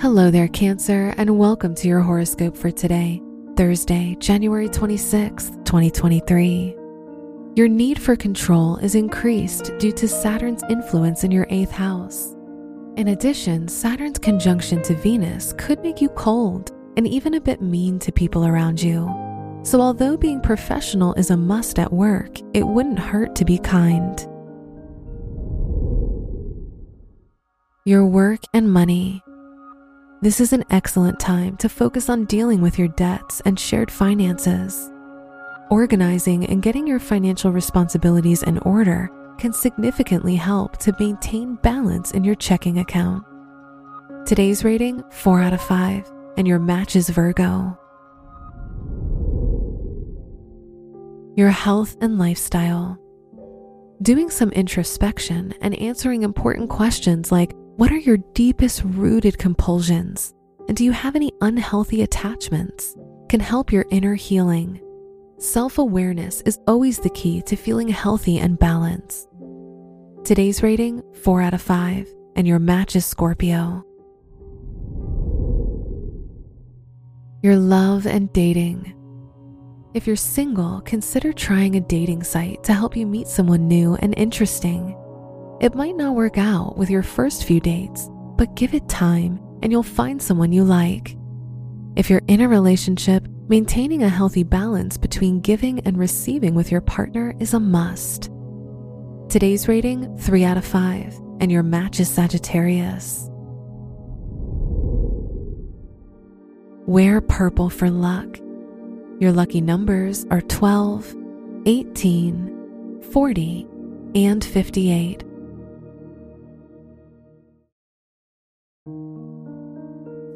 Hello there, Cancer, and welcome to your horoscope for today, Thursday, January 26th, 2023. Your need for control is increased due to Saturn's influence in your eighth house. In addition, Saturn's conjunction to Venus could make you cold and even a bit mean to people around you. So, although being professional is a must at work, it wouldn't hurt to be kind. Your work and money. This is an excellent time to focus on dealing with your debts and shared finances. Organizing and getting your financial responsibilities in order can significantly help to maintain balance in your checking account. Today's rating 4 out of 5, and your match is Virgo. Your health and lifestyle. Doing some introspection and answering important questions like what are your deepest rooted compulsions? And do you have any unhealthy attachments? Can help your inner healing. Self awareness is always the key to feeling healthy and balanced. Today's rating 4 out of 5, and your match is Scorpio. Your love and dating. If you're single, consider trying a dating site to help you meet someone new and interesting. It might not work out with your first few dates, but give it time and you'll find someone you like. If you're in a relationship, maintaining a healthy balance between giving and receiving with your partner is a must. Today's rating 3 out of 5, and your match is Sagittarius. Wear purple for luck. Your lucky numbers are 12, 18, 40, and 58.